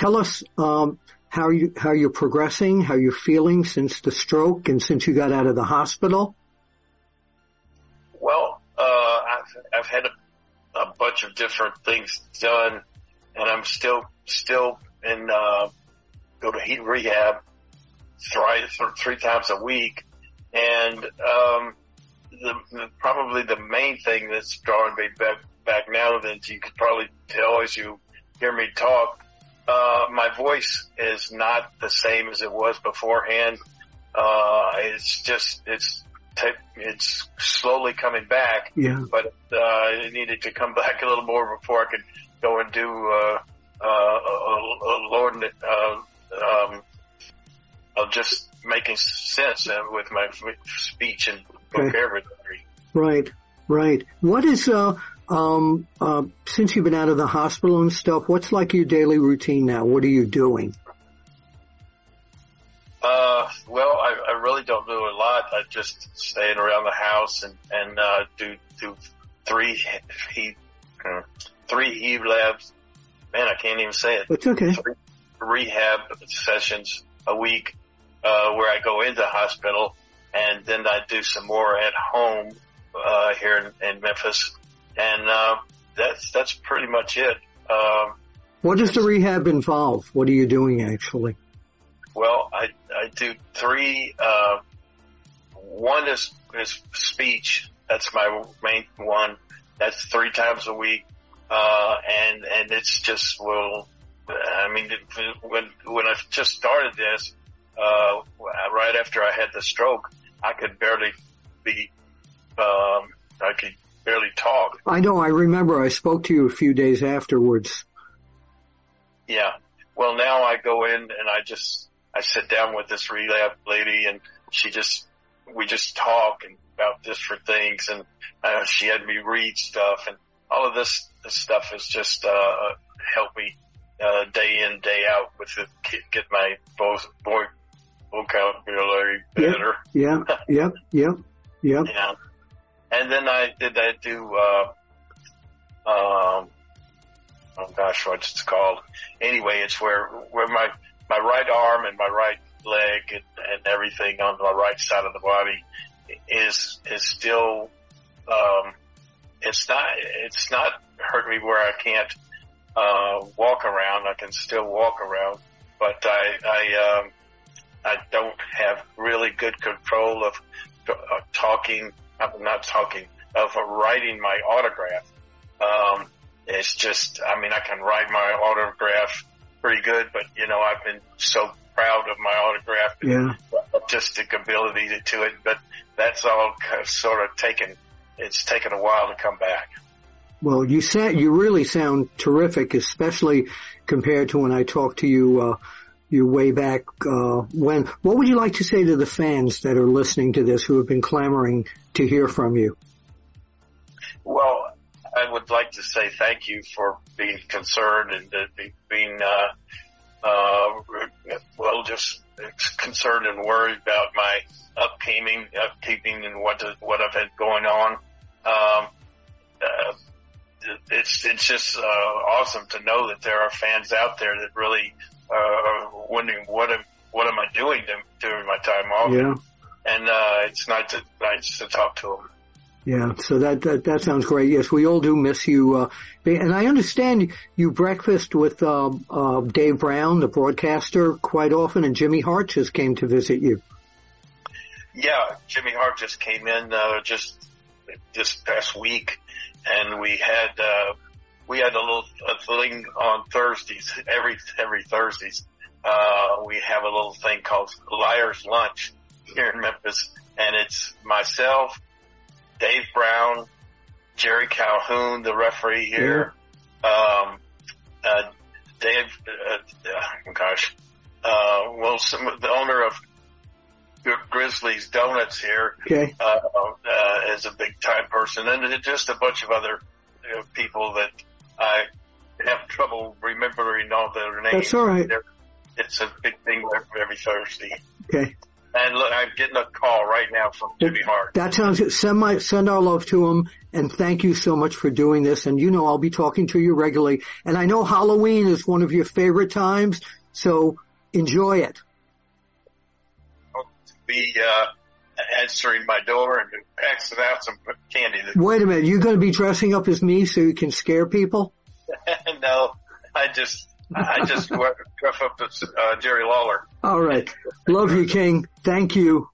tell us um, how you how you're progressing, how you're feeling since the stroke, and since you got out of the hospital. Well, uh, I've I've had a, a bunch of different things done, and I'm still still in uh, go to heat rehab three three times a week, and um, the, the probably the main thing that's drawing me back back now that you could probably tell as you hear me talk. Uh, my voice is not the same as it was beforehand. Uh, it's just, it's, it's slowly coming back. Yeah. But, uh, it needed to come back a little more before I could go and do, uh, uh, uh, Lord, uh, um, of just making sense uh, with my speech and vocabulary. Right, right. What is, uh, um, uh, since you've been out of the hospital and stuff, what's like your daily routine now? What are you doing? Uh, well, I, I really don't do a lot. I just staying around the house and, and, uh, do, do three heat, uh, three heat labs. Man, I can't even say it. It's okay. Three rehab sessions a week, uh, where I go into hospital and then I do some more at home, uh, here in, in Memphis and uh, that's that's pretty much it. Um, what does the rehab involve? What are you doing actually? Well, I I do three. Uh, one is is speech. That's my main one. That's three times a week, uh, and and it's just well, I mean, when when I just started this, uh, right after I had the stroke, I could barely be. Um, I could barely talk. I know. I remember. I spoke to you a few days afterwards. Yeah. Well, now I go in and I just I sit down with this relapse lady, and she just we just talk and about different things, and uh, she had me read stuff, and all of this, this stuff has just uh, helped me uh, day in day out with the get my both boy vocabulary better. Yeah. Yep. Yep. Yep. Yeah and then I did I do uh, um, oh gosh, what's it called? Anyway, it's where where my my right arm and my right leg and, and everything on my right side of the body is is still um, it's not it's not hurt me where I can't uh, walk around. I can still walk around, but I I um, I don't have really good control of uh, talking I'm not talking of writing my autograph. Um, it's just, I mean, I can write my autograph pretty good, but you know, I've been so proud of my autograph yeah. artistic ability to it, but that's all sort of taken, it's taken a while to come back. Well, you said you really sound terrific, especially compared to when I talked to you uh, you way back uh, when. What would you like to say to the fans that are listening to this who have been clamoring to hear from you? Well, I would like to say thank you for being concerned and uh, being, uh, uh, well, just concerned and worried about my upkeeping, upkeeping and what what I've had going on. Um, uh, it's it's just uh, awesome to know that there are fans out there that really uh, wondering what am what am I doing during my time off? Yeah. And uh, it's nice to nice to talk to them. Yeah, so that, that that sounds great. Yes, we all do miss you. Uh, and I understand you breakfast with uh, uh, Dave Brown, the broadcaster, quite often, and Jimmy Hart just came to visit you. Yeah, Jimmy Hart just came in uh, just this past week, and we had uh, we had a little a thing on Thursdays every every Thursdays. Uh, we have a little thing called Liars Lunch here in Memphis, and it's myself, Dave Brown, Jerry Calhoun, the referee here, um, uh, Dave, uh, uh, gosh, uh, Wilson, the owner of Grizzlies Donuts here, okay. uh, uh, is a big time person, and just a bunch of other people that I have trouble remembering all their names. That's all right. It's a big thing every Thursday. Okay. And look, I'm getting a call right now from Jimmy Hart. That sounds good. Send my send our love to him, and thank you so much for doing this. And you know, I'll be talking to you regularly. And I know Halloween is one of your favorite times, so enjoy it. Be uh, answering my door and passing out some candy. Wait a minute, you're going to be dressing up as me so you can scare people? no, I just I just dress up as uh, Jerry Lawler. All right, love you, King. Thank you.